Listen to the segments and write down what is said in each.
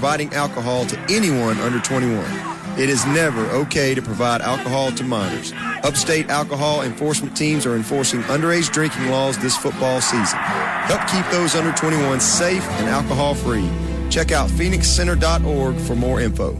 providing alcohol to anyone under 21. It is never okay to provide alcohol to minors. Upstate alcohol enforcement teams are enforcing underage drinking laws this football season. Help keep those under 21 safe and alcohol free. Check out phoenixcenter.org for more info.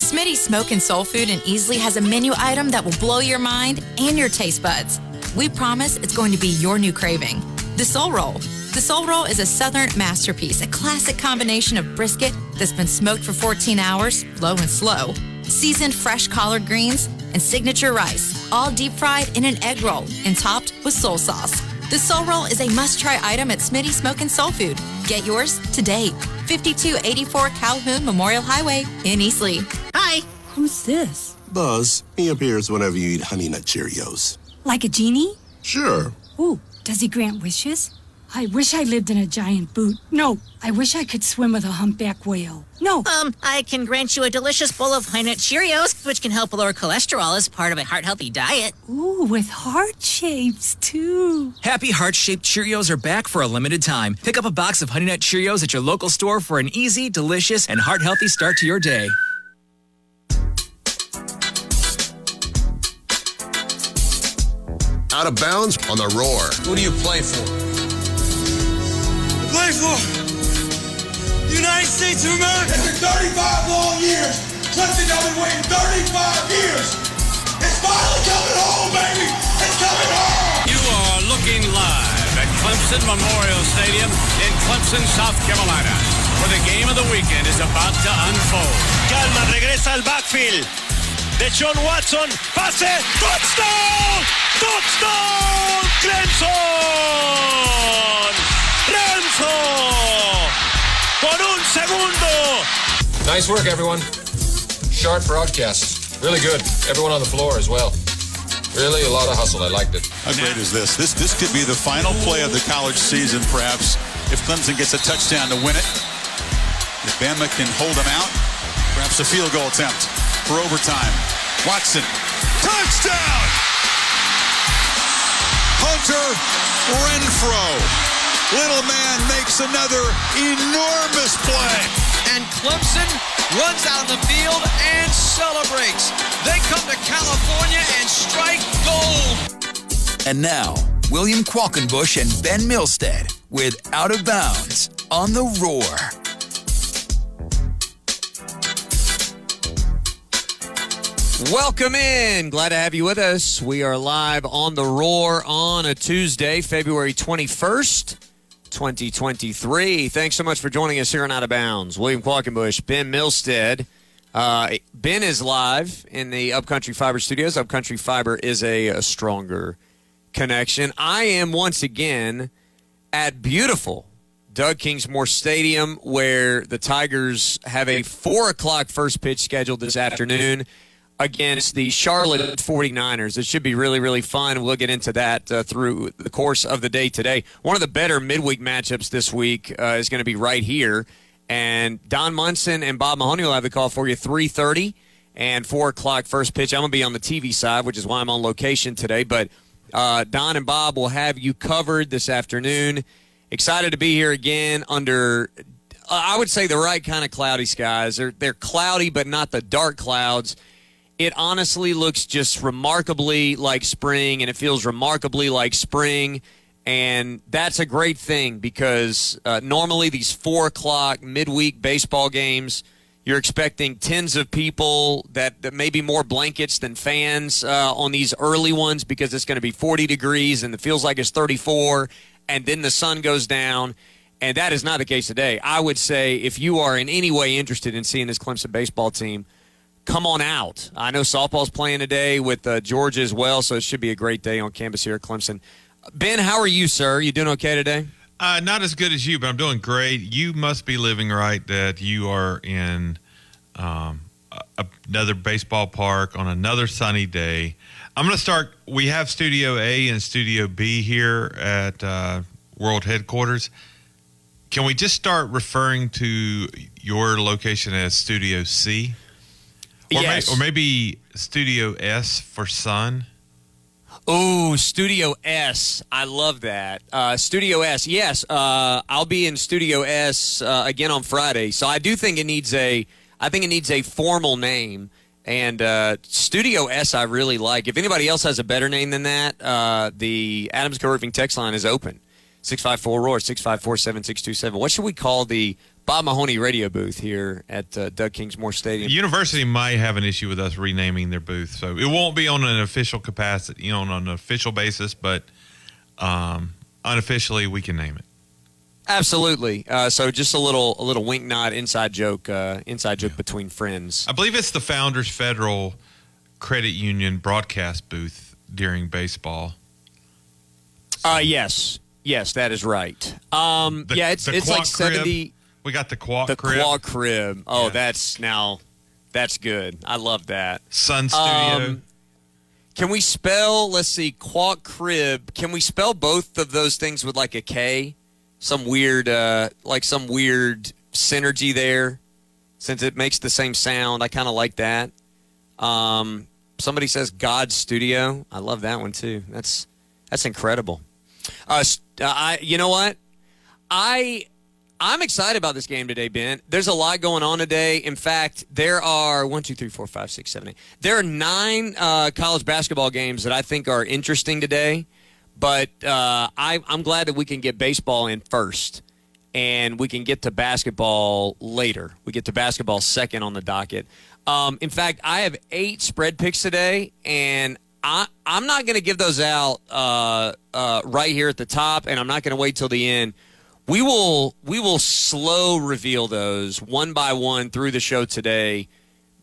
Smitty's Smoke and Soul Food in Easley has a menu item that will blow your mind and your taste buds. We promise it's going to be your new craving. The Soul Roll. The Soul Roll is a Southern masterpiece, a classic combination of brisket that's been smoked for 14 hours, low and slow, seasoned fresh collard greens, and signature rice, all deep fried in an egg roll and topped with soul sauce. The Soul Roll is a must try item at Smitty Smoke and Soul Food. Get yours today. 5284 Calhoun Memorial Highway in Easley. Hi. Who's this? Buzz. He appears whenever you eat Honey Nut Cheerios. Like a genie? Sure. Ooh, does he grant wishes? I wish I lived in a giant boot. No, I wish I could swim with a humpback whale. No. Um, I can grant you a delicious bowl of Honey Nut Cheerios, which can help lower cholesterol as part of a heart healthy diet. Ooh, with heart shapes too. Happy heart shaped Cheerios are back for a limited time. Pick up a box of Honey Nut Cheerios at your local store for an easy, delicious, and heart healthy start to your day. Out of bounds on the roar. Who do you play for? Play for the United States of America. It's been 35 long years. Clemson, I've been waiting 35 years. It's finally coming home, baby. It's coming home. You are looking live at Clemson Memorial Stadium in Clemson, South Carolina, where the game of the weekend is about to unfold. Calma, regresa al backfield. Deshaun Watson, pase, touchdown! Touchdown! Clemson! Renzo! Por un segundo! Nice work, everyone. Sharp broadcast. Really good. Everyone on the floor as well. Really a lot of hustle. I liked it. How great is this? This this could be the final play of the college season, perhaps, if Clemson gets a touchdown to win it. If Bama can hold them out, perhaps a field goal attempt for overtime. Watson, touchdown! Hunter Renfrow. Little man makes another enormous play. And Clemson runs out of the field and celebrates. They come to California and strike gold. And now, William Qualkinbush and Ben Milstead with Out of Bounds on the Roar. Welcome in. Glad to have you with us. We are live on the Roar on a Tuesday, February 21st, 2023. Thanks so much for joining us here on Out of Bounds. William Qualkinbush, Ben Milstead. Uh, ben is live in the Upcountry Fiber studios. Upcountry Fiber is a, a stronger connection. I am once again at beautiful Doug Kingsmore Stadium, where the Tigers have a four o'clock first pitch scheduled this afternoon against the Charlotte 49ers. It should be really, really fun. We'll get into that uh, through the course of the day today. One of the better midweek matchups this week uh, is going to be right here. And Don Munson and Bob Mahoney will have the call for you 3.30 and 4 o'clock first pitch. I'm going to be on the TV side, which is why I'm on location today. But uh, Don and Bob will have you covered this afternoon. Excited to be here again under, I would say, the right kind of cloudy skies. They're, they're cloudy, but not the dark clouds it honestly looks just remarkably like spring and it feels remarkably like spring. And that's a great thing because uh, normally these four o'clock midweek baseball games you're expecting tens of people that, that maybe more blankets than fans uh, on these early ones because it's going to be 40 degrees and it feels like it's 34 and then the sun goes down. And that is not the case today. I would say if you are in any way interested in seeing this clemson baseball team come on out. I know softball's playing today with uh, Georgia as well, so it should be a great day on campus here at Clemson. Ben, how are you, sir? You doing okay today? Uh, not as good as you, but I'm doing great. You must be living right that you are in um, a, another baseball park on another sunny day. I'm going to start. We have Studio A and Studio B here at uh, World Headquarters. Can we just start referring to your location as Studio C? Or, yes. may, or maybe Studio S for Sun. Oh, Studio S. I love that. Uh, Studio S. Yes, uh, I'll be in Studio S uh, again on Friday. So I do think it needs a. I think it needs a formal name. And uh, Studio S, I really like. If anybody else has a better name than that, uh, the Adams Co Roofing text line is open. 654 Roar, 654 7627. What should we call the Bob Mahoney radio booth here at uh, Doug Kingsmore Stadium. University might have an issue with us renaming their booth, so it won't be on an official capacity, you know, on an official basis, but um, unofficially we can name it. Absolutely. Uh, so just a little, a little wink, nod, inside joke, uh, inside joke yeah. between friends. I believe it's the Founders Federal Credit Union broadcast booth during baseball. So. Uh yes, yes, that is right. Um, the, yeah, it's it's like seventy. 70- we got the quad The crib. quad crib. Oh, that's now, that's good. I love that. Sun Studio. Um, can we spell? Let's see, quad crib. Can we spell both of those things with like a K? Some weird, uh, like some weird synergy there, since it makes the same sound. I kind of like that. Um, somebody says God Studio. I love that one too. That's that's incredible. Uh, uh, I, you know what? I I'm excited about this game today, Ben. There's a lot going on today. In fact, there are one, two, three, four, five, six, seven, eight. There are nine uh, college basketball games that I think are interesting today. But uh, I, I'm glad that we can get baseball in first, and we can get to basketball later. We get to basketball second on the docket. Um, in fact, I have eight spread picks today, and I, I'm not going to give those out uh, uh, right here at the top, and I'm not going to wait till the end. We will we will slow reveal those one by one through the show today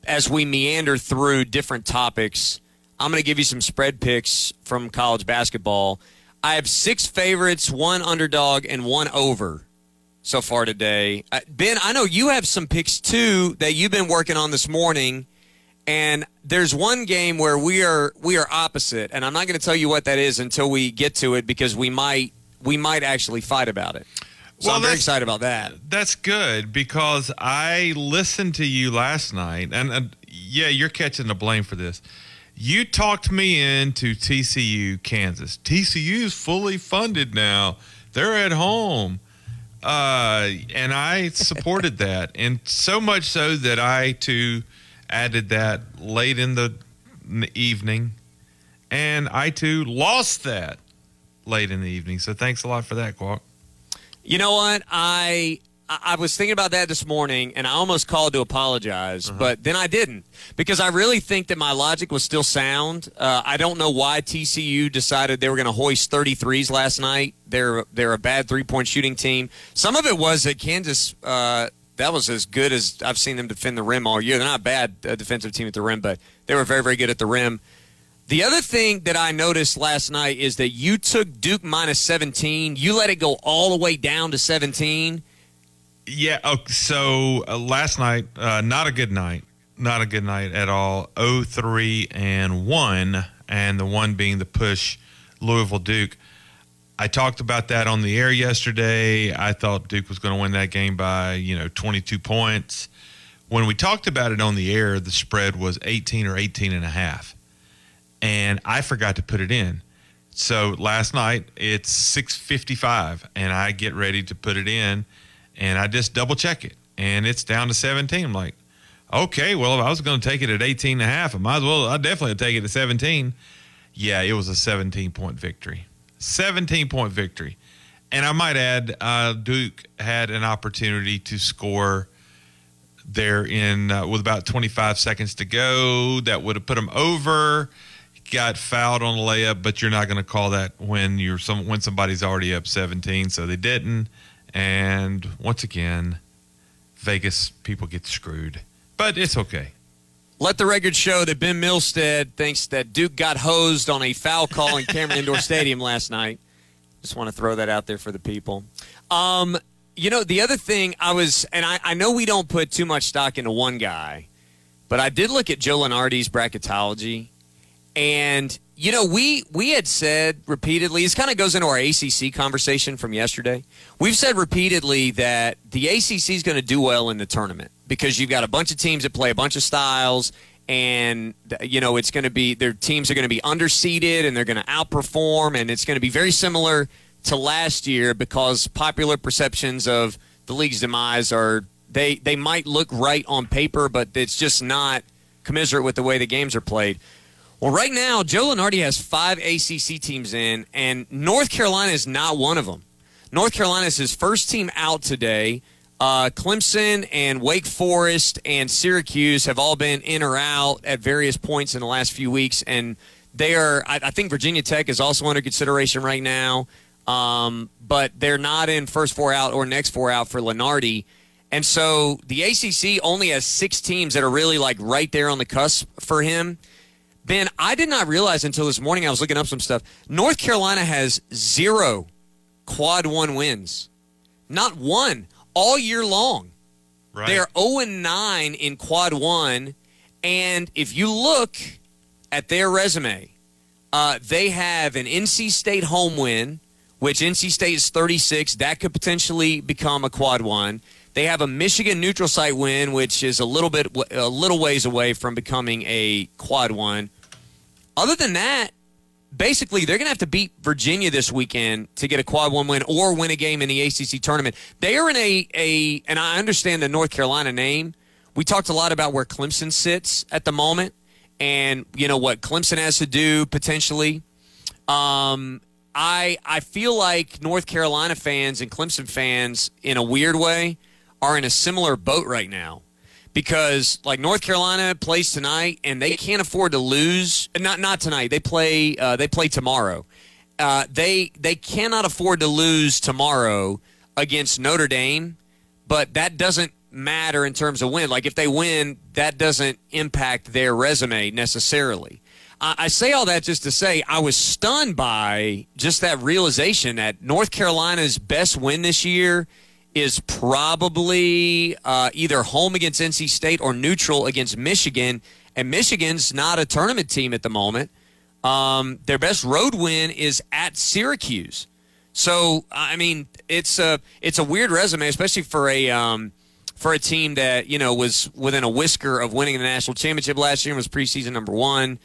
as we meander through different topics. I'm going to give you some spread picks from college basketball. I have six favorites, one underdog, and one over so far today. Uh, ben, I know you have some picks too that you've been working on this morning. And there's one game where we are we are opposite, and I'm not going to tell you what that is until we get to it because we might we might actually fight about it. So Well, I'm very excited about that. That's good because I listened to you last night, and uh, yeah, you're catching the blame for this. You talked me into TCU, Kansas. TCU is fully funded now. They're at home. Uh, and I supported that. And so much so that I, too, added that late in the in the evening. And I, too, lost that late in the evening. So thanks a lot for that, Quack. You know what? I I was thinking about that this morning, and I almost called to apologize, but then I didn't because I really think that my logic was still sound. Uh, I don't know why TCU decided they were going to hoist 33s last night. They're they're a bad three point shooting team. Some of it was that Kansas. Uh, that was as good as I've seen them defend the rim all year. They're not a bad uh, defensive team at the rim, but they were very, very good at the rim. The other thing that I noticed last night is that you took Duke minus 17. You let it go all the way down to 17. Yeah. Oh, so uh, last night, uh, not a good night. Not a good night at all. 0-3 and 1, and the one being the push Louisville Duke. I talked about that on the air yesterday. I thought Duke was going to win that game by, you know, 22 points. When we talked about it on the air, the spread was 18 or 18 and a half. And I forgot to put it in. So last night it's 6:55 and I get ready to put it in and I just double check it and it's down to 17. I'm like, "Okay, well if I was going to take it at 18 and a half, I might as well I definitely take it at 17." Yeah, it was a 17 point victory. 17 point victory. And I might add uh, Duke had an opportunity to score there in uh, with about 25 seconds to go that would have put them over got fouled on the layup but you're not going to call that when you're some when somebody's already up 17 so they didn't and once again Vegas people get screwed but it's okay Let the record show that Ben Milstead thinks that Duke got hosed on a foul call in Cameron Indoor Stadium last night. Just want to throw that out there for the people. Um, you know, the other thing I was, and I, I know we don't put too much stock into one guy, but I did look at Joe Lunardi's bracketology, and you know, we we had said repeatedly. This kind of goes into our ACC conversation from yesterday. We've said repeatedly that the ACC is going to do well in the tournament because you've got a bunch of teams that play a bunch of styles, and you know it's going to be their teams are going to be underseeded and they're going to outperform, and it's going to be very similar to last year because popular perceptions of the league's demise are they they might look right on paper, but it's just not commiserate with the way the games are played. Well, right now, Joe Lunardi has five ACC teams in, and North Carolina is not one of them. North Carolina is his first team out today. Uh, Clemson and Wake Forest and Syracuse have all been in or out at various points in the last few weeks, and they are. I, I think Virginia Tech is also under consideration right now, um, but they're not in first four out or next four out for Lunardi. And so the ACC only has six teams that are really like right there on the cusp for him. Ben, I did not realize until this morning I was looking up some stuff. North Carolina has zero quad one wins. Not one all year long. Right. They're 0 9 in quad one. And if you look at their resume, uh, they have an NC State home win, which NC State is 36. That could potentially become a quad one. They have a Michigan neutral site win, which is a little bit a little ways away from becoming a quad one. Other than that, basically they're going to have to beat Virginia this weekend to get a quad one win or win a game in the ACC tournament. They are in a a and I understand the North Carolina name. We talked a lot about where Clemson sits at the moment and you know what Clemson has to do potentially. Um, I I feel like North Carolina fans and Clemson fans in a weird way are in a similar boat right now because like North Carolina plays tonight and they can't afford to lose. Not not tonight. They play uh, they play tomorrow. Uh, they they cannot afford to lose tomorrow against Notre Dame, but that doesn't matter in terms of win. Like if they win, that doesn't impact their resume necessarily. I, I say all that just to say I was stunned by just that realization that North Carolina's best win this year is probably uh, either home against NC State or neutral against Michigan. And Michigan's not a tournament team at the moment. Um, their best road win is at Syracuse. So I mean, it's a it's a weird resume, especially for a um, for a team that you know was within a whisker of winning the national championship last year and was preseason number one.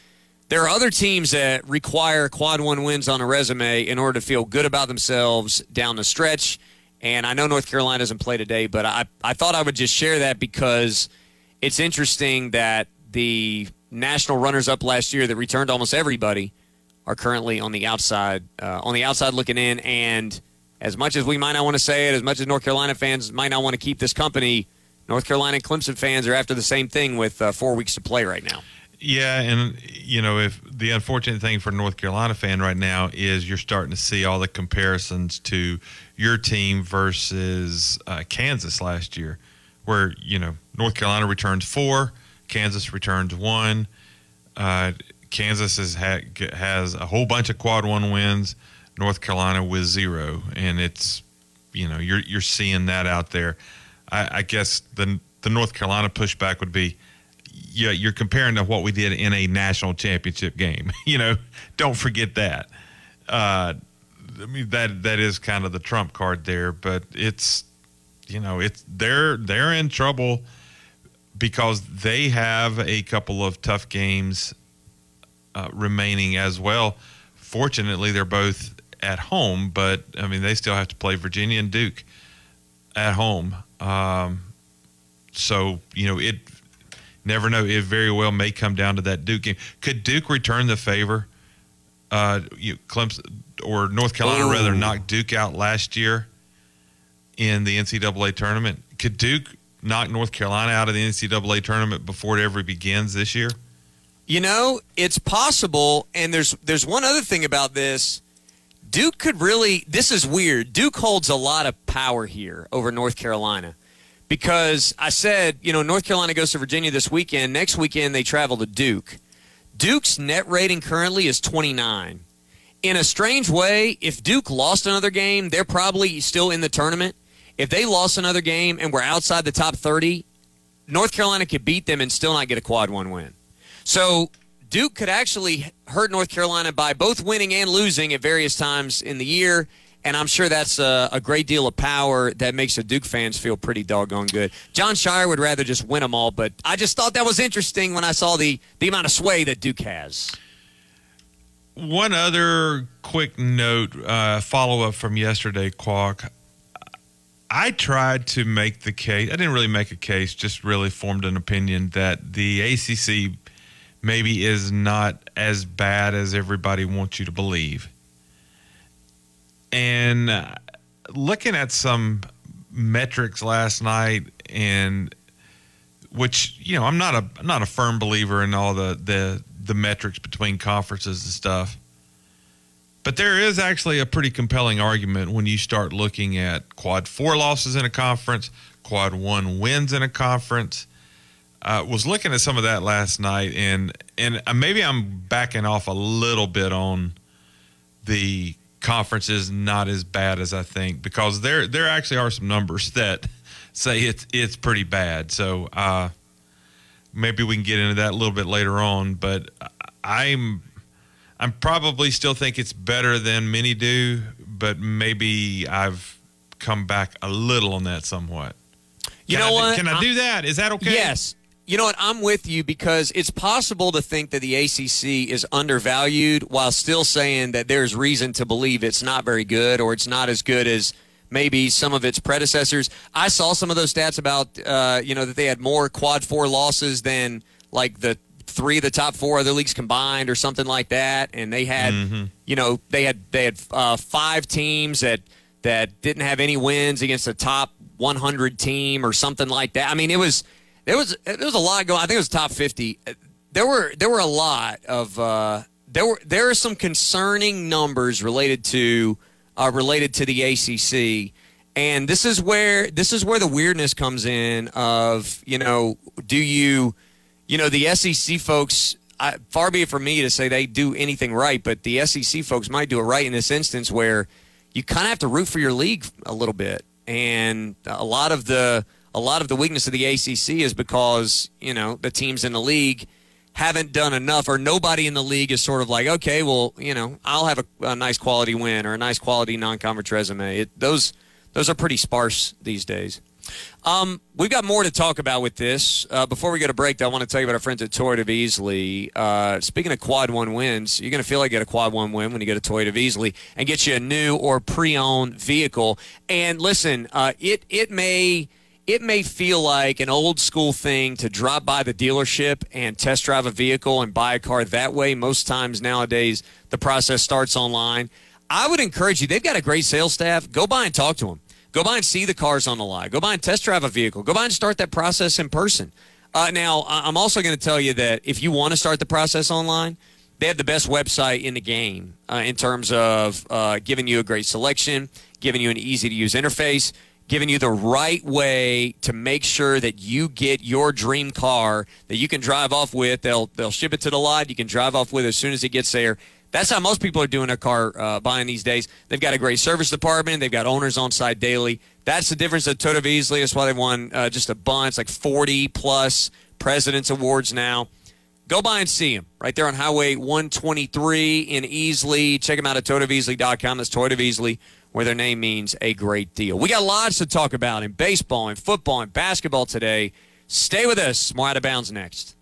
There are other teams that require quad one wins on a resume in order to feel good about themselves down the stretch. And I know North Carolina doesn't play today, but I, I thought I would just share that because it's interesting that the national runners up last year that returned almost everybody are currently on the outside, uh, on the outside looking in. And as much as we might not want to say it, as much as North Carolina fans might not want to keep this company, North Carolina Clemson fans are after the same thing with uh, four weeks to play right now. Yeah, and you know, if the unfortunate thing for North Carolina fan right now is you're starting to see all the comparisons to your team versus uh, Kansas last year, where you know North Carolina returns four, Kansas returns one. Uh, Kansas has ha- has a whole bunch of quad one wins. North Carolina with zero, and it's you know you're you're seeing that out there. I, I guess the the North Carolina pushback would be yeah, you're comparing to what we did in a national championship game. you know, don't forget that. Uh, I mean that that is kind of the trump card there, but it's you know it's they're they're in trouble because they have a couple of tough games uh, remaining as well. Fortunately, they're both at home, but I mean they still have to play Virginia and Duke at home. Um, so you know it never know. It very well may come down to that Duke game. Could Duke return the favor? Uh, you, Clemson or North Carolina Ooh. rather knocked Duke out last year in the NCAA tournament. Could Duke knock North Carolina out of the NCAA tournament before it ever begins this year? You know, it's possible, and there's there's one other thing about this. Duke could really. This is weird. Duke holds a lot of power here over North Carolina because I said, you know, North Carolina goes to Virginia this weekend. Next weekend they travel to Duke. Duke's net rating currently is 29. In a strange way, if Duke lost another game, they're probably still in the tournament. If they lost another game and were outside the top 30, North Carolina could beat them and still not get a quad one win. So Duke could actually hurt North Carolina by both winning and losing at various times in the year. And I'm sure that's a, a great deal of power that makes the Duke fans feel pretty doggone good. Jon Scheyer would rather just win them all, but I just thought that was interesting when I saw the, the amount of sway that Duke has. One other quick note, uh, follow up from yesterday, Quack. I tried to make the case. I didn't really make a case, just really formed an opinion that the ACC maybe is not as bad as everybody wants you to believe. And uh, looking at some metrics last night, and which you know, I'm not a I'm not a firm believer in all the the the metrics between conferences and stuff. But there is actually a pretty compelling argument when you start looking at quad four losses in a conference, quad one wins in a conference. Uh, was looking at some of that last night, and and uh, maybe I'm backing off a little bit on the conferences not as bad as I think because there there actually are some numbers that say it's it's pretty bad. So uh, maybe we can get into that a little bit later on. But I'm I'm probably still think it's better than many do, but maybe I've come back a little on that somewhat. You Can know I, what? Can I do that? Is that okay? Yes. You know what? I'm with you because it's possible to think that the ACC is undervalued while still saying that there's reason to believe it's not very good or it's not as good as maybe some of its predecessors. I saw some of those stats about, uh, you know, that they had more quad four losses than like the three of the top four other leagues combined or something like that. And they had, Mm-hmm. you know, they had they had uh, five teams that that didn't have any wins against a top 100 team or something like that. I mean, it was there was there was a lot going. I think it was top 50. There were there were a lot of uh, there were there are some concerning numbers related to uh, related to the ACC. And this is where this is where the weirdness comes in. Of you know, do you, you know, the SEC folks I, far be it from me to say they do anything right, but the SEC folks might do it right in this instance where you kind of have to root for your league a little bit, and a lot of the a lot of the weakness of the ACC is because you know the teams in the league haven't done enough, or nobody in the league is sort of like, okay, well, you know, I'll have a, a nice quality win or a nice quality non-conference resume. It, those those are pretty sparse these days. Um, we've got more to talk about with this. Uh, before we go to break, though, I want to tell you about our friends at Toyota of Easley. Uh, speaking of quad one wins, you're going to feel like you get a quad one win when you get a Toyota of Easley and get you a new or pre-owned vehicle. And listen, uh, it it may it may feel like an old school thing to drop by the dealership and test drive a vehicle and buy a car that way. Most times nowadays, the process starts online. I would encourage you. They've got a great sales staff. Go by and talk to them. Go by and see the cars on the lot. Go by and test drive a vehicle. Go by and start that process in person. Uh, now, I'm also going to tell you that if you want to start the process online, they have the best website in the game uh, in terms of uh, giving you a great selection, giving you an easy to use interface, giving you the right way to make sure that you get your dream car that you can drive off with. They'll they'll ship it to the lot. You can drive off with it as soon as it gets there. That's how most people are doing their car uh, buying these days. They've got a great service department. They've got owners on site daily. That's the difference of Easley. That's why they won uh, just a bunch, like 40 plus President's Awards now. Go by and see them right there on Highway 123 in Easley. Check them out at ToyotaofEasley.com. That's Toyota where their name means a great deal. We got lots to talk about in baseball and football and basketball today. Stay with us. More out of bounds next.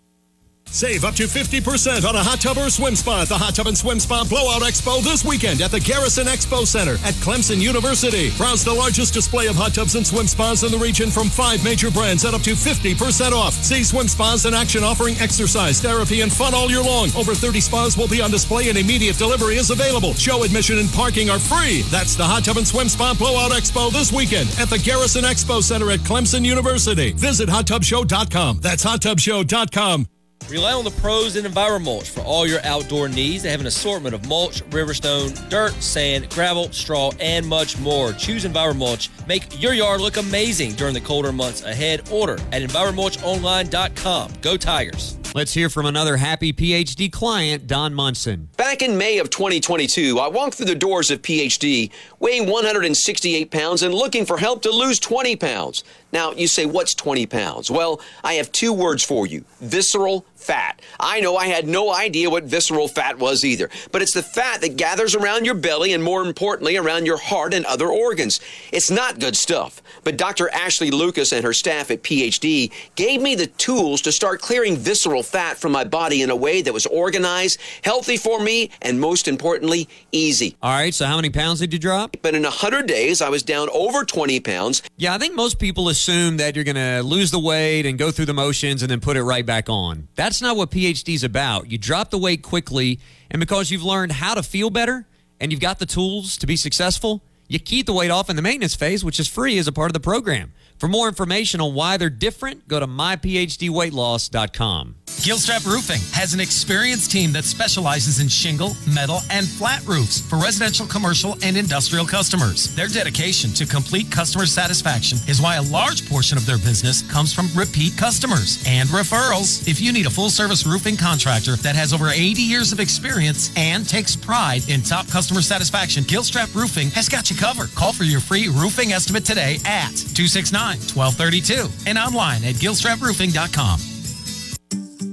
Save up to 50% on a hot tub or swim spa at the Hot Tub and Swim Spa Blowout Expo this weekend at the Garrison Expo Center at Clemson University. Browse the largest display of hot tubs and swim spas in the region from five major brands at up to 50% off. See swim spas in action offering exercise, therapy, and fun all year long. Over 30 spas will be on display and immediate delivery is available. Show admission and parking are free. That's the Hot Tub and Swim Spa Blowout Expo this weekend at the Garrison Expo Center at Clemson University. Visit hottubshow.com. That's hottubshow.com. Rely on the pros in EnviroMulch for all your outdoor needs. They have an assortment of mulch, riverstone, dirt, sand, gravel, straw, and much more. Choose EnviroMulch. Make your yard look amazing during the colder months ahead. Order at EnviroMulchOnline.com. Go Tigers. Let's hear from another happy PhD client, Don Munson. Back in May of 2022, I walked through the doors of PhD weighing 168 pounds and looking for help to lose 20 pounds. Now, you say, what's 20 pounds? Well, I have two words for you visceral fat. I know I had no idea what visceral fat was either, but it's the fat that gathers around your belly and more importantly, around your heart and other organs. It's not good stuff, but Dr. Ashley Lucas and her staff at PhD gave me the tools to start clearing visceral fat from my body in a way that was organized, healthy for me, and most importantly, easy. All right, so how many pounds did you drop? But in 100 days, I was down over 20 pounds. Yeah, I think most people assume that you're going to lose the weight and go through the motions and then put it right back on. That's not what PhD is about. You drop the weight quickly, and because you've learned how to feel better and you've got the tools to be successful, you keep the weight off in the maintenance phase, which is free as a part of the program. For more information on why they're different, go to myphdweightloss.com. Gilstrap Roofing has an experienced team that specializes in shingle, metal, and flat roofs for residential, commercial, and industrial customers. Their dedication to complete customer satisfaction is why a large portion of their business comes from repeat customers and referrals. If you need a full service roofing contractor that has over 80 years of experience and takes pride in top customer satisfaction, Gilstrap Roofing has got you covered. Call for your free roofing estimate today at 269 1232 and online at gilstraproofing.com.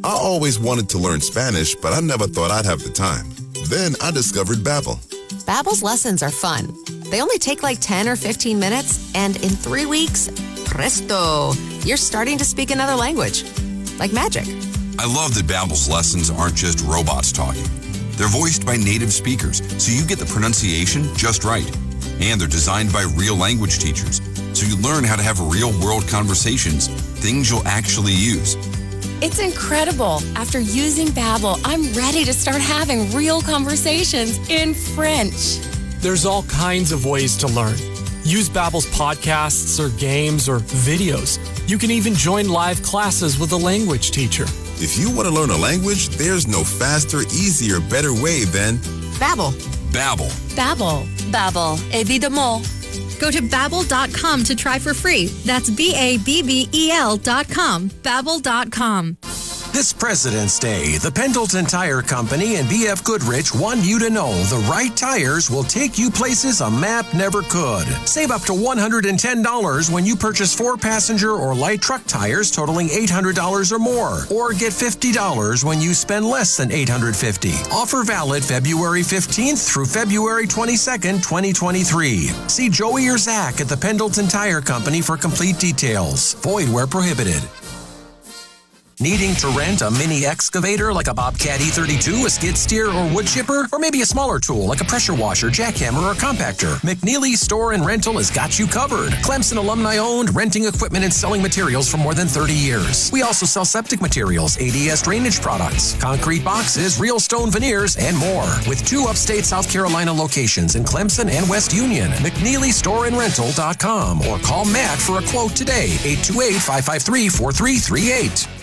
I always wanted to learn Spanish, but I never thought I'd have the time. Then I discovered Babbel. Babbel's lessons are fun. They only take like 10 or 15 minutes, and in three weeks, presto, you're starting to speak another language. Like magic. I love that Babbel's lessons aren't just robots talking. They're voiced by native speakers, so you get the pronunciation just right. And they're designed by real language teachers, so you learn how to have real world conversations, things you'll actually use. It's incredible. After using Babbel, I'm ready to start having real conversations in French. There's all kinds of ways to learn. Use Babbel's podcasts or games or videos. You can even join live classes with a language teacher. If you want to learn a language, there's no faster, easier, better way than Babbel. Babbel. Babbel. Babbel. Évidemment. Go to babbel.com to try for free. That's B A B B E L dot com. Babbel.com. This President's Day, the Pendleton Tire Company and BF Goodrich want you to know the right tires will take you places a map never could. Save up to $110 when you purchase four passenger or light truck tires totaling $800 or more, or get $50 when you spend less than $850. Offer valid February 15th through February 22nd, 2023. See Joey or Zach at the Pendleton Tire Company for complete details. Void where prohibited. Needing to rent a mini excavator like a Bobcat E32, a skid steer, or wood chipper? Or maybe a smaller tool like a pressure washer, jackhammer, or compactor? McNeely Store and Rental has got you covered. Clemson alumni owned, renting equipment and selling materials for more than 30 years. We also sell septic materials, ADS drainage products, concrete boxes, real stone veneers, and more. With two upstate South Carolina locations in Clemson and West Union. McNeelyStoreandRental.com or call Matt for a quote today, 828 553 4338.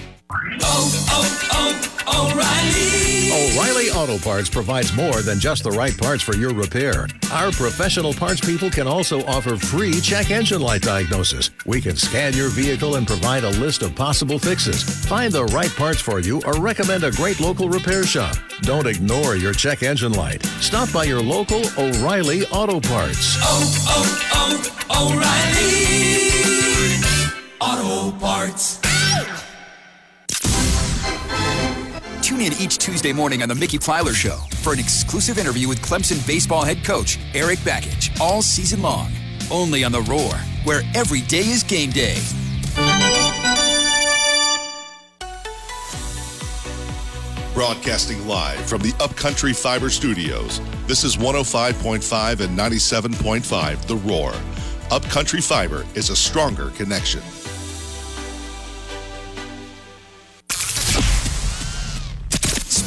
Oh, oh, O'Reilly! O'Reilly Auto Parts provides more than just the right parts for your repair. Our professional parts people can also offer free check engine light diagnosis. We can scan your vehicle and provide a list of possible fixes. Find the right parts for you or recommend a great local repair shop. Don't ignore your check engine light. Stop by your local O'Reilly Auto Parts. Oh, oh, oh, O'Reilly! Auto Parts. Tune in each Tuesday morning on The Mickey Plyler Show for an exclusive interview with Clemson baseball head coach Eric Bakich all season long. Only on The Roar, where every day is game day. Broadcasting live from the Upcountry Fiber Studios. This is 105.5 and 97.5 The Roar. Upcountry Fiber is a stronger connection.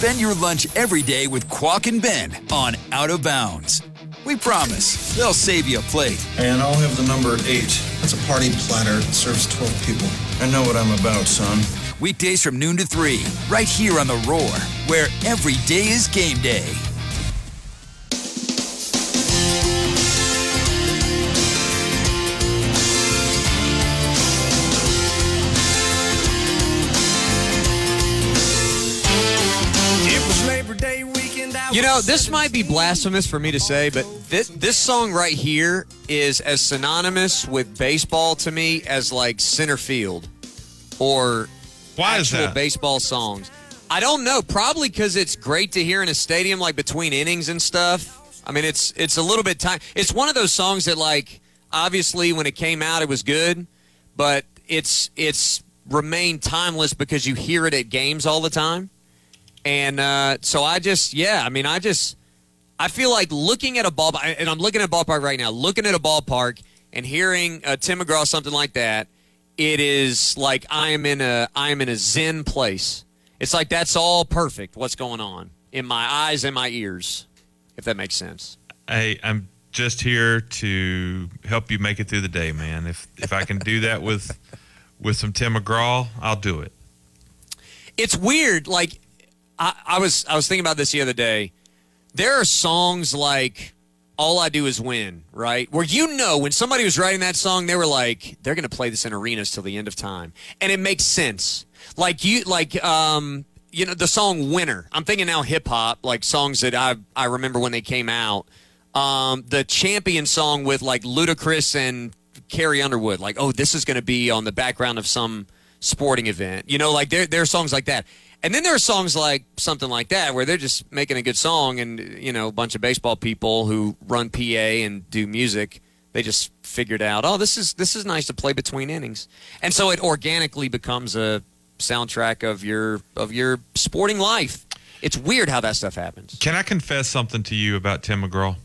Spend your lunch every day with Quack and Ben on Out of Bounds. We promise they'll save you a plate. And I'll have the number eight. That's a party platter. It serves 12 people. I know what I'm about, son. Weekdays from noon to 3, right here on The Roar, where every day is game day. You know, this might be blasphemous for me to say, but this this song right here is as synonymous with baseball to me as like center field or Why is that? baseball songs. I don't know. Probably because it's great to hear in a stadium, like between innings and stuff. I mean, it's it's a little bit time. It's one of those songs that, like, obviously when it came out, it was good, but it's it's remained timeless because you hear it at games all the time. And uh, so I just, yeah, I mean, I just, I feel like looking at a ballpark, and I'm looking at a ballpark right now, looking at a ballpark and hearing uh, Tim McGraw something like that, it is like I am in a, I am in a zen place. It's like that's all perfect. What's going on in my eyes and my ears, if that makes sense. Hey, I'm just here to help you make it through the day, man. If if I can do that with with some Tim McGraw, I'll do it. it's weird. Like I, I was I was thinking about this the other day. There are songs like "All I Do Is Win," right? Where you know when somebody was writing that song, they were like, they're going to play this in arenas till the end of time, and it makes sense. Like you, like um, you know, the song "Winner." I'm thinking now hip hop, like songs that I I remember when they came out. Um, the champion song with like Ludacris and Carrie Underwood, like, oh, this is going to be on the background of some sporting event. You know, like there there are songs like that. And then there are songs like something like that where they're just making a good song and you know, a bunch of baseball people who run PA and do music, they just figured out, oh, this is this is nice to play between innings. And so it organically becomes a soundtrack of your of your sporting life. It's weird how that stuff happens. Can I confess something to you about Tim McGraw?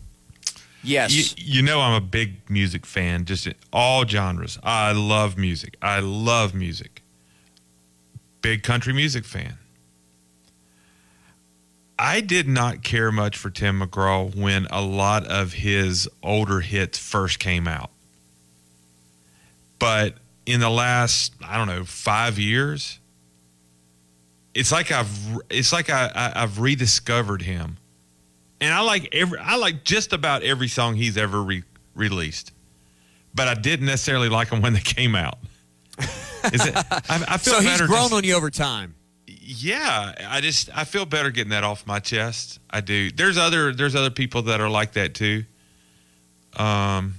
Yes. You, you know I'm a big music fan, just in all genres. I love music. I love music. Big country music fan. I did not care much for Tim McGraw when a lot of his older hits first came out. But in the last, I don't know, five years, it's like I've it's like I, I I've rediscovered him and I like every I like just about every song he's ever re- released, but I didn't necessarily like them when they came out. Is it? I, I feel so he's grown just- on you over time. Yeah, I just I feel better getting that off my chest. I do. There's other there's other people that are like that too. Um,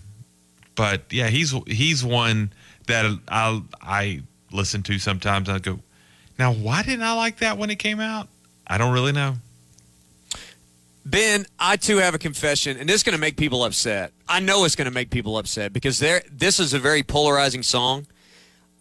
but yeah, he's he's one that I I listen to sometimes. I go, now why didn't I like that when it came out? I don't really know. Ben, I too have a confession, and this is going to make people upset. I know it's going to make people upset because there. This is a very polarizing song.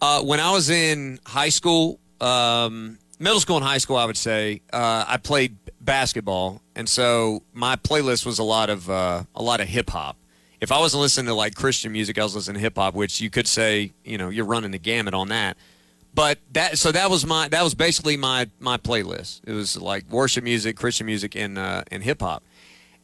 Uh, when I was in high school, um, middle school and high school, I would say uh, I played basketball, and so my playlist was a lot of uh, a lot of hip hop. If I wasn't listening to like Christian music, I was listening to hip hop, which you could say, you know, you're running the gamut on that. But that so that was my that was basically my my playlist. It was like worship music, Christian music, and uh, and hip hop.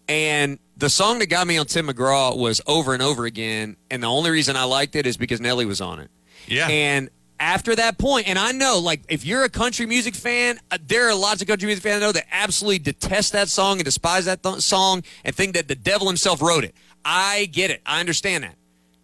And the song that got me on Tim McGraw was over and over again. And the only reason I liked it is because Nelly was on it. Yeah. And after that point, and I know, like, if you're a country music fan, uh, there are lots of country music fans I know that absolutely detest that song and despise that th- song and think that the devil himself wrote it. I get it. I understand that.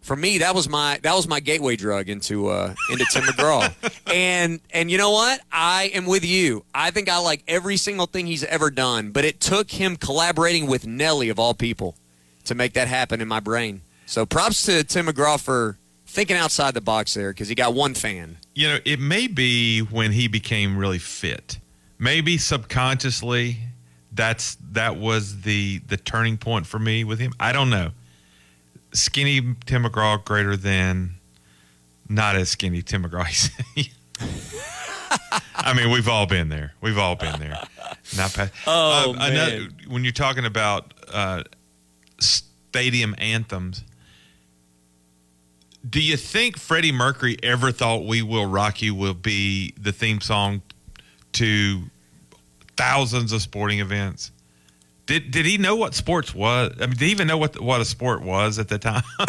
For me, that was my that was my gateway drug into uh, into Tim McGraw. and and you know what? I am with you. I think I like every single thing he's ever done, but it took him collaborating with Nelly of all people to make that happen in my brain. So props to Tim McGraw for thinking outside the box there because he got one fan. You know, it may be when he became really fit. Maybe subconsciously that's that was the the turning point for me with him. I don't know. Skinny Tim McGraw greater than not as skinny Tim McGraw. I mean, we've all been there. We've all been there. Not pa- Oh, Uh, another- man. when you're talking about uh, stadium anthems, do you think Freddie Mercury ever thought "We Will Rock You" will be the theme song to thousands of sporting events? Did Did he know what sports was? I mean, did he even know what what a sport was at the time?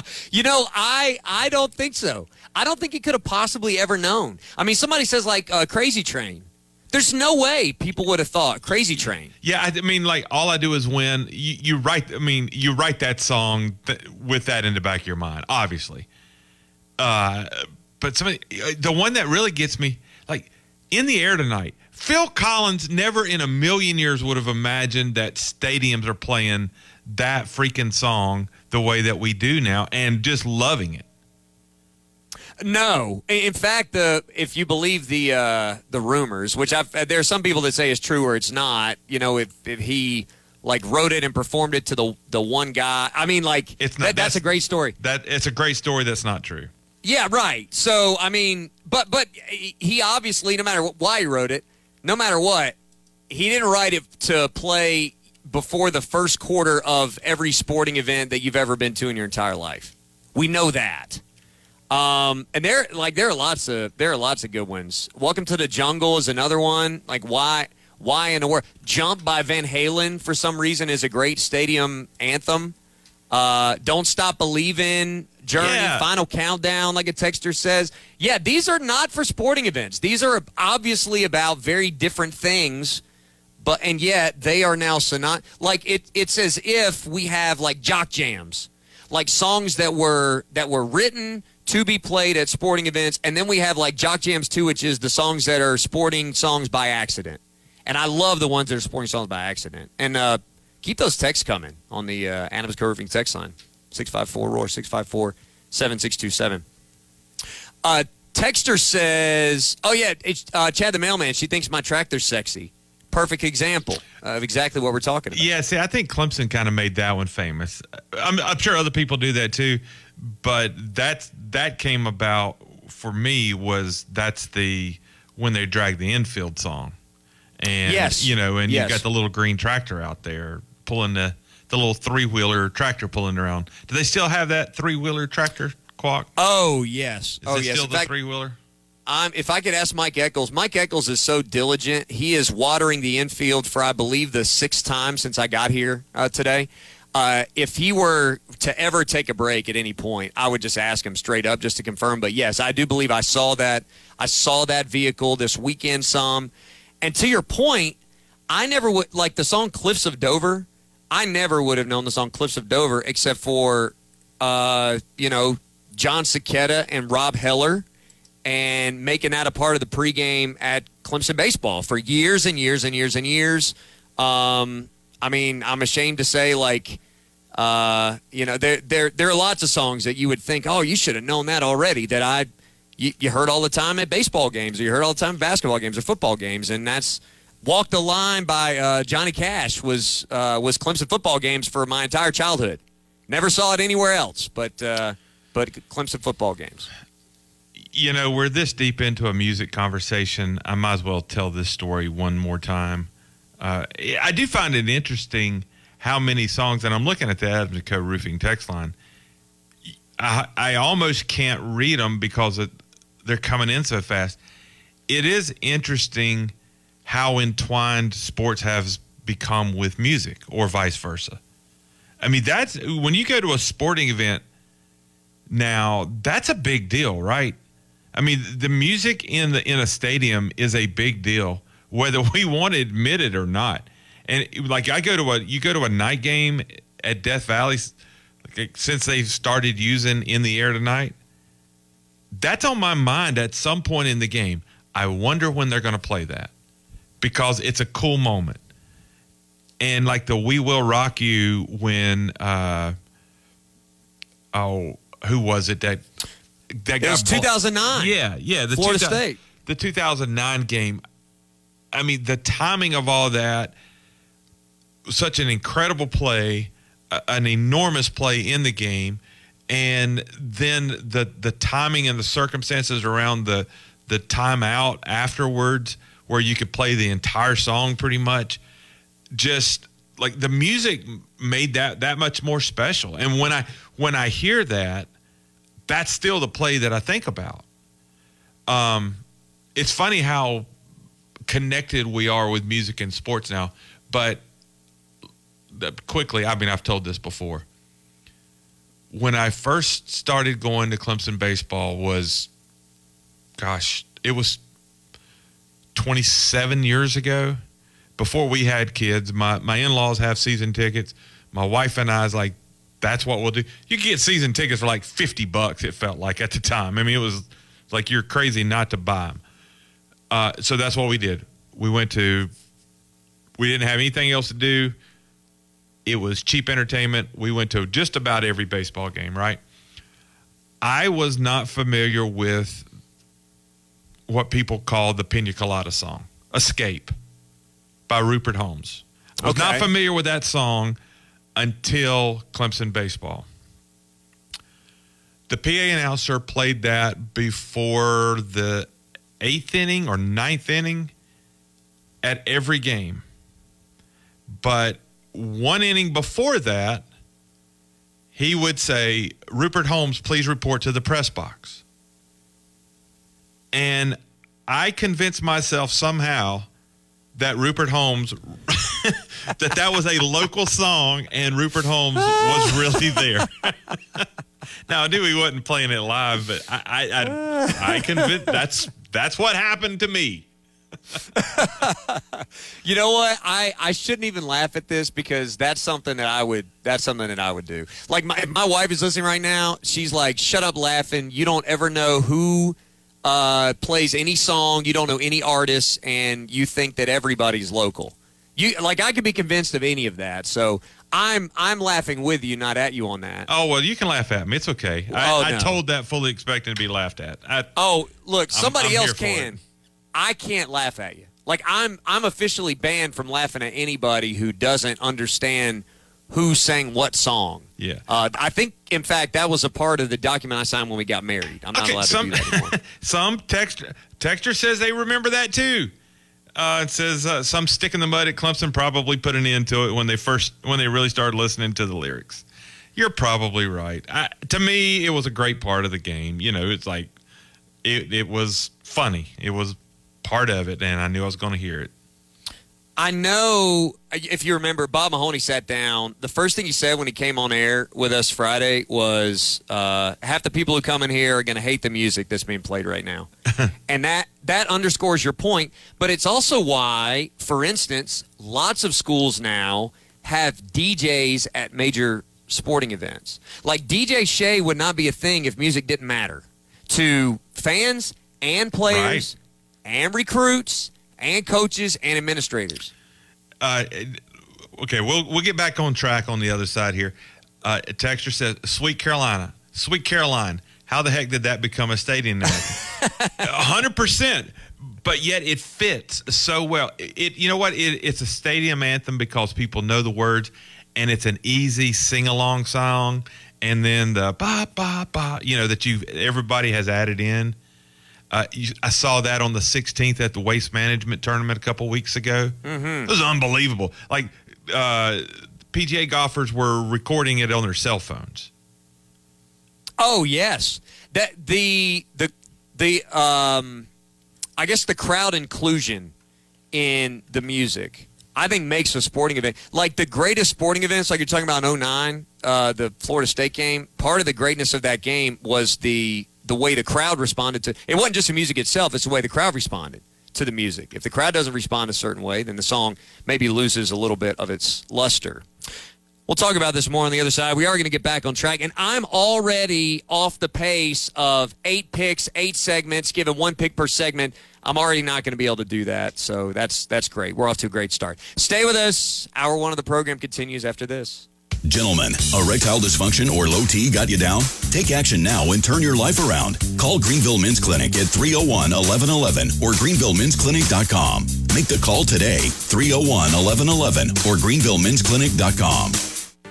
You know, I I don't think so. I don't think he could have possibly ever known. I mean, somebody says like uh, Crazy Train. There's no way people would have thought Crazy Train. Yeah, I mean, like all I do is win. You, you write. I mean, you write that song th- with that in the back of your mind, obviously. Uh, but somebody, the one that really gets me, like in the air tonight. Phil Collins never in a million years would have imagined that stadiums are playing that freaking song the way that we do now and just loving it. No, in fact, the if you believe the uh, the rumors, which I've, there are some people that say is true or it's not. You know, if, if he like wrote it and performed it to the the one guy, I mean, like It's not- that, that's, that's- a great story. That it's a great story that's not true. Yeah, right. So I mean, but but he obviously, no matter why he wrote it, no matter what, he didn't write it to play before the first quarter of every sporting event that you've ever been to in your entire life. We know that. Um, and there, like, there are lots of there are lots of good ones. Welcome to the Jungle is another one. Like, why why in the world? Jump by Van Halen for some reason is a great stadium anthem. Uh, Don't Stop Believing, Journey, Yeah. Final Countdown, like a texter says. Yeah, these are not for sporting events. These are obviously about very different things, but and yet they are now synony Like it, it's as if we have like jock jams, like songs that were that were written to be played at sporting events, and then we have like jock jams too, which is the songs that are sporting songs by accident. And I love the ones that are sporting songs by accident. And uh, keep those texts coming on the uh, Adams Co-Roofing text line 654 Roar 654 7627. Uh, Texter says, "Oh yeah, uh, Chad the mailman. She thinks my tractor's sexy. Perfect example of exactly what we're talking about. Yeah, see, I think Clemson kind of made that one famous. I'm, I'm sure other people do that too, but that's that came about for me was that's the when they dragged the infield song, and Yes. you know, and Yes. you got the little green tractor out there pulling the the little three wheeler tractor pulling around. Do they still have that three wheeler tractor? Quack. Oh yes. Is oh it yes. still In the three wheeler? I'm, if I could ask Mike Eccles, Mike Eccles is so diligent. He is watering the infield for, I believe, the sixth time since I got here uh, today. Uh, if he were to ever take a break at any point, I would just ask him straight up just to confirm. But yes, I do believe I saw that. I saw that vehicle this weekend some. And to your point, I never would like the song Cliffs of Dover. I never would have known the song Cliffs of Dover except for, uh, you know, John Cicetta and Rob Heller and making that a part of the pregame at Clemson baseball for years and years and years and years. Um, I mean, I'm ashamed to say, like, uh, you know, there there there are lots of songs that you would think, oh, you should have known that already. That I you, you heard all the time at baseball games, or you heard all the time basketball games or football games, and that's "Walk the Line" by uh, Johnny Cash was uh, was Clemson football games for my entire childhood. Never saw it anywhere else, but uh, but Clemson football games. You know, we're this deep into a music conversation. I might as well tell this story one more time. Uh, I do find it interesting how many songs, and I'm looking at the Adams Co. Roofing text line. I, I almost can't read them because it, they're coming in so fast. It is interesting how entwined sports has become with music, or vice versa. I mean, that's when you go to a sporting event now that's a big deal right i mean the music in the in a stadium is a big deal whether we want to admit it or not. And like i go to a you go to a night game at death valley like, since they've started using in the air tonight that's on my mind at some point in the game. I wonder when they're going to play that because it's a cool moment. And like the we will rock you when uh oh who was it that that It was ball- 2009. Yeah, yeah, the Florida 2000 State. the 2009 game. I mean, the timing of all that, such an incredible play, a- an enormous play in the game, and then the the timing and the circumstances around the the timeout afterwards, where you could play the entire song pretty much, just like the music made that that much more special. And when I when I hear that, that's still the play that I think about. Um, it's funny how connected we are with music and sports now, but quickly, I mean, I've told this before. When I first started going to Clemson baseball was, gosh, it was 27 years ago. Before we had kids, my, my in laws have season tickets. My wife and I is like, that's what we'll do. You get season tickets for like 50 bucks, it felt like at the time. I mean, it was like you're crazy not to buy them. Uh, so that's what we did. We went to. We didn't have anything else to do. It was cheap entertainment. We went to just about every baseball game. Right. I was not familiar with what people call the Pina Colada song, "Escape," by Rupert Holmes. I was not familiar with that song until Clemson baseball. The PA announcer played that before the eighth inning or ninth inning at every game. But one inning before that, he would say, Rupert Holmes, please report to the press box. And I convinced myself somehow that Rupert Holmes, that that was a local song and Rupert Holmes was really there. now I knew he wasn't playing it live, but I, I, I, I convinced that's that's what happened to me. You know what? I, I shouldn't even laugh at this because that's something that I would that's something that I would do. Like my my wife is listening right now. She's like, "Shut up, laughing. You don't ever know who uh, plays any song. You don't know any artists, and you think that everybody's local. You like I could be convinced of any of that. So I'm I'm laughing with you, not at you on that. Oh well, you can laugh at me. It's okay. I, Oh, I told that fully expecting to be laughed at. I, Oh, look, I'm- somebody I'm else can. I can't laugh at you. Like I'm I'm officially banned from laughing at anybody who doesn't understand who sang what song. Yeah. Uh, I think, in fact, that was a part of the document I signed when we got married. I'm not Okay, allowed some- to do that anymore. some text texter says they remember that too. Uh, it says uh, some stick in the mud at Clemson probably put an end to it when they first when they really started listening to the lyrics. You're probably right. I, to me, it was a great part of the game. You know, it's like it it was funny. It was part of it, and I knew I was going to hear it. I know if you remember, Bob Mahoney sat down. The first thing he said when he came on air with us Friday was, uh, "Half the people who come in here are going to hate the music that's being played right now," and that that underscores your point. But it's also why, for instance, lots of schools now have DJs at major sporting events. Like DJ Shea would not be a thing if music didn't matter to fans and players and recruits and coaches and administrators. Uh, okay, we'll we'll get back on track on the other side here. Uh, a texter says, "Sweet Carolina, Sweet Caroline. How the heck did that become a stadium anthem? A hundred percent." But yet it fits so well. It, you know what? It, it's a stadium anthem because people know the words, and it's an easy sing along song. And then the ba ba ba, you know that you everybody has added in. Uh, you, I saw that on the 16th at the Waste Management Tournament a couple weeks ago. Mhm. It was unbelievable. Like uh, PGA golfers were recording it on their cell phones. Oh yes, that the the the um, I guess the crowd inclusion in the music. I think makes a sporting event like the greatest sporting events, like you're talking about in 09, uh, the Florida State game. Part of the greatness of that game was the the way the crowd responded to. It wasn't just the music itself; it's the way the crowd responded to the music. If the crowd doesn't respond a certain way, then the song maybe loses a little bit of its luster. We'll talk about this more on the other side. We are going to get back on track, and I'm already off the pace of eight picks, eight segments, given one pick per segment. I'm already not going to be able to do that, so that's that's great. We're off to a great start. Stay with us. Hour one of the program continues after this. Gentlemen, erectile dysfunction or low T got you down? Take action now and turn your life around. Call Greenville Men's Clinic at 301 1111 or greenvillemensclinic.com. Make the call today, 301 1111 or greenvillemensclinic.com.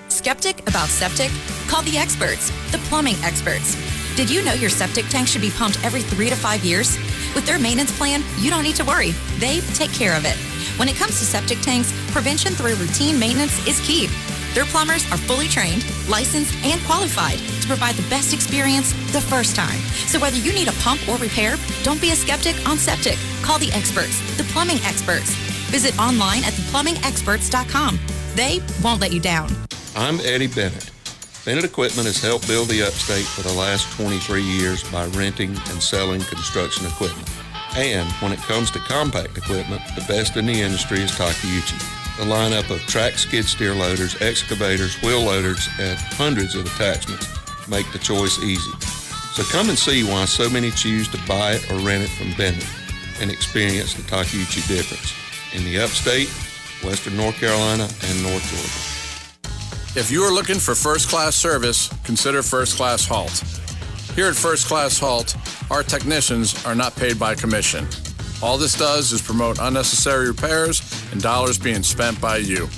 Skeptic about septic? Call the experts, the plumbing experts. Did you know your septic tank should be pumped every three to five years? With their maintenance plan, you don't need to worry. They take care of it. When it comes to septic tanks, prevention through routine maintenance is key. Their plumbers are fully trained, licensed, and qualified to provide the best experience the first time. So whether you need a pump or repair, don't be a skeptic on septic. Call the experts, the plumbing experts. Visit online at theplumbingexperts.com. They won't let you down. I'm Eddie Bennett. Bennett Equipment has helped build the upstate for the last 23 years by renting and selling construction equipment. And when it comes to compact equipment, the best in the industry is Takeuchi. The lineup of track skid steer loaders, excavators, wheel loaders, and hundreds of attachments make the choice easy. So come and see why so many choose to buy it or rent it from Bennett. and experience the Takeuchi difference in the upstate, western North Carolina, and North Georgia. If you are looking for first class service, consider First Class Halt. Here at First Class Halt, our technicians are not paid by commission. All this does is promote unnecessary repairs and dollars being spent by you.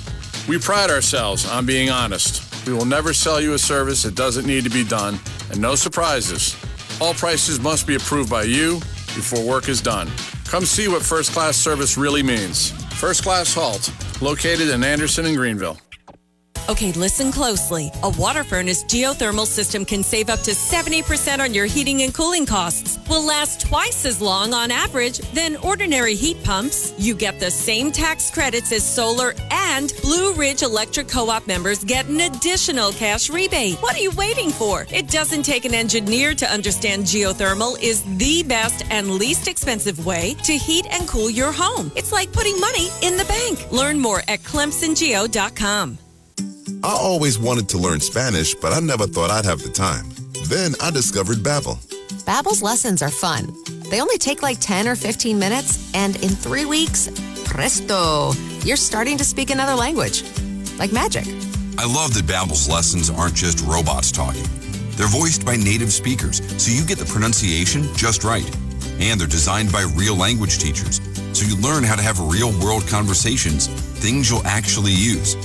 We pride ourselves on being honest. We will never sell you a service that doesn't need to be done, and no surprises. All prices must be approved by you before work is done. Come see what first class service really means. First Class Halt, located in Anderson and Greenville. Okay, listen closely. A water furnace geothermal system can save up to 70% on your heating and cooling costs. Will last twice as long on average than ordinary heat pumps. You get the same tax credits as solar and Blue Ridge Electric Co-op members get an additional cash rebate. What are you waiting for? It doesn't take an engineer to understand geothermal is the best and least expensive way to heat and cool your home. It's like putting money in the bank. Learn more at clemsongeo.com. I always wanted to learn Spanish, but I never thought I'd have the time. Then I discovered Babbel. Babbel's lessons are fun. They only take like 10 or 15 minutes, and in three weeks, presto, you're starting to speak another language. Like magic. I love that Babbel's lessons aren't just robots talking. They're voiced by native speakers, so you get the pronunciation just right. And they're designed by real language teachers, so you learn how to have real world conversations, things you'll actually use.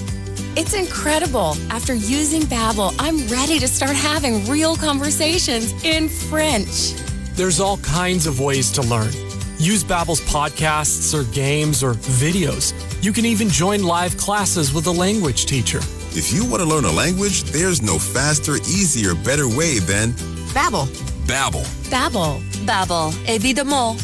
It's incredible. After using Babbel, I'm ready to start having real conversations in French. There's all kinds of ways to learn. Use Babbel's podcasts or games or videos. You can even join live classes with a language teacher. If you want to learn a language, there's no faster, easier, better way than Babbel. Babbel. Babbel. Babbel, évidemment.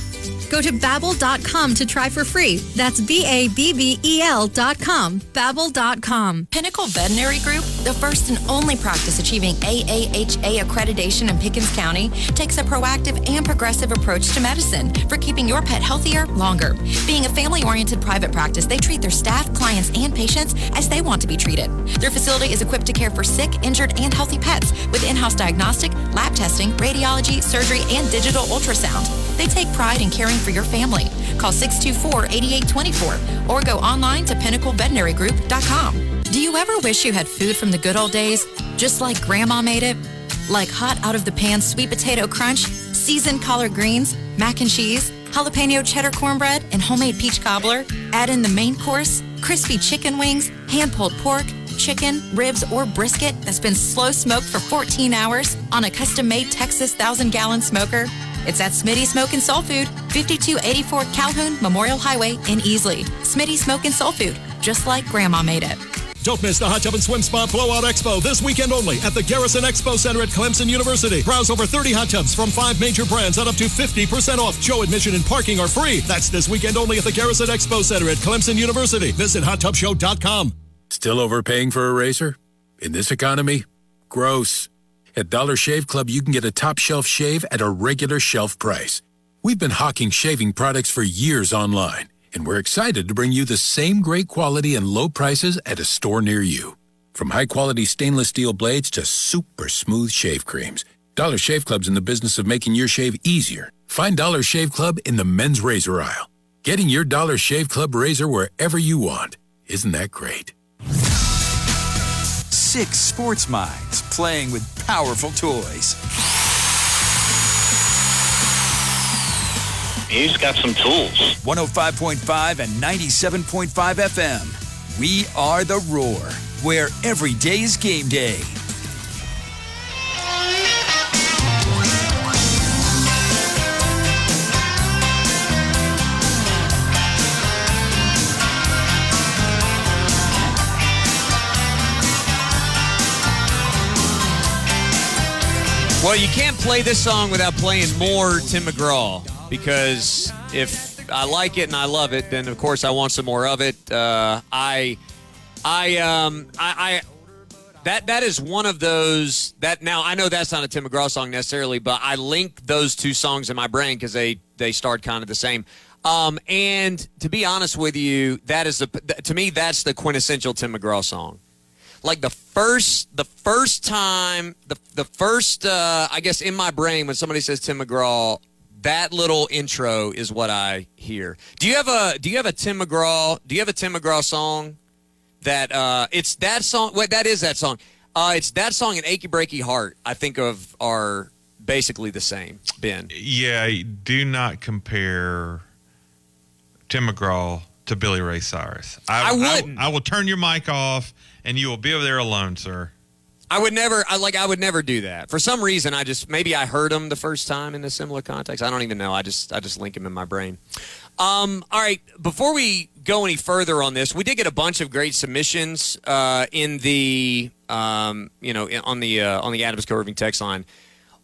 Go to babbel.com to try for free. That's B A B B E L dot com. Babbel.com. Pinnacle Veterinary Group, the first and only practice achieving AAHA accreditation in Pickens County, takes a proactive and progressive approach to medicine for keeping your pet healthier longer. Being a family oriented private practice, they treat their staff, clients, and patients as they want to be treated. Their facility is equipped to care for sick, injured, and healthy pets with in house diagnostic, lab testing, radiology, surgery, and digital ultrasound. They take pride in caring for your family. Call 624-8824 or go online to pinnacleveterinarygroup.com. Do you ever wish you had food from the good old days, just like grandma made it? Like hot out of the pan sweet potato crunch, seasoned collard greens, mac and cheese, jalapeno cheddar cornbread, and homemade peach cobbler? Add in the main course, crispy chicken wings, hand-pulled pork, chicken, ribs, or brisket that's been slow smoked for 14 hours on a custom-made Texas 1,000-gallon smoker? It's at Smitty Smoke and Soul Food, 5284 Calhoun Memorial Highway in Easley. Smitty Smoke and Soul Food, just like Grandma made it. Don't miss the Hot Tub and Swim Spa Blowout Expo this weekend only at the Garrison Expo Center at Clemson University. Browse over 30 hot tubs from five major brands at up to 50% off. Show admission and parking are free. That's this weekend only at the Garrison Expo Center at Clemson University. Visit hottubshow.com. Still overpaying for a razor? In this economy? Gross. At Dollar Shave Club, you can get a top shelf shave at a regular shelf price. We've been hawking shaving products for years online, and we're excited to bring you the same great quality and low prices at a store near you. From high quality stainless steel blades to super smooth shave creams, Dollar Shave Club's in the business of making your shave easier. Find Dollar Shave Club in the men's razor aisle. Getting your Dollar Shave Club razor wherever you want. Isn't that great? Six sports minds playing with powerful toys. He's got some tools. 105.5 and 97.5 FM. We are the Roar, where every day is game day. Well, you can't play this song without playing more Tim McGraw because if I like it and I love it, then of course I want some more of it. Uh, I, I, um, I, I, that that is one of those that now I know that's not a Tim McGraw song necessarily, but I link those two songs in my brain because they they start kind of the same. Um, and to be honest with you, that is the to me that's the quintessential Tim McGraw song like the first the first time the the first uh, I guess in my brain when somebody says Tim McGraw, That little intro is what I hear. Do you have a Do you have a Tim McGraw? Do you have a Tim McGraw song? That uh, it's that song. Wait, that is that song. Uh, it's that song and "Achy Breaky Heart." I think of are basically the same. Ben. Yeah, do not compare Tim McGraw to Billy Ray Cyrus. I wouldn't. I, will turn your mic off, and you will be over there alone, sir. I would never. I like. I would never do that. For some reason, I just maybe I heard him the first time in a similar context. I don't even know. I just I just link him in my brain. Um, all right. Before we go any further on this, we did get a bunch of great submissions uh, in the um, you know on the uh, on the Adams Co-Roofing text line.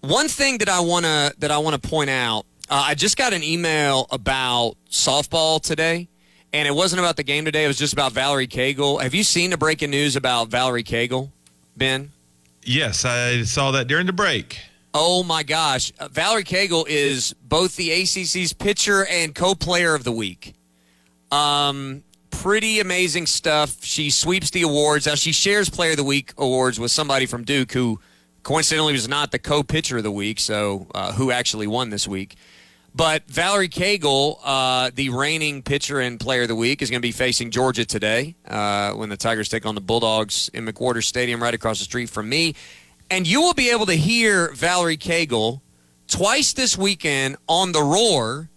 One thing that I wanna that I wanna point out. Uh, I just got an email about softball today, and it wasn't about the game today. It was just about Valerie Cagle. Have you seen the breaking news about Valerie Cagle, Ben? Yes, I saw that during the break. Oh my gosh. Uh, Valerie Cagle is both the ACC's pitcher and co player of the week. Um, pretty amazing stuff. She sweeps the awards. Now, she shares player of the week awards with somebody from Duke who coincidentally was not the co pitcher of the week, so uh, who actually won this week. But Valerie Cagle, uh, the reigning pitcher and player of the week, is going to be facing Georgia today uh, when the Tigers take on the Bulldogs in McWhorter Stadium right across the street from me. And you will be able to hear Valerie Cagle twice this weekend on the Roar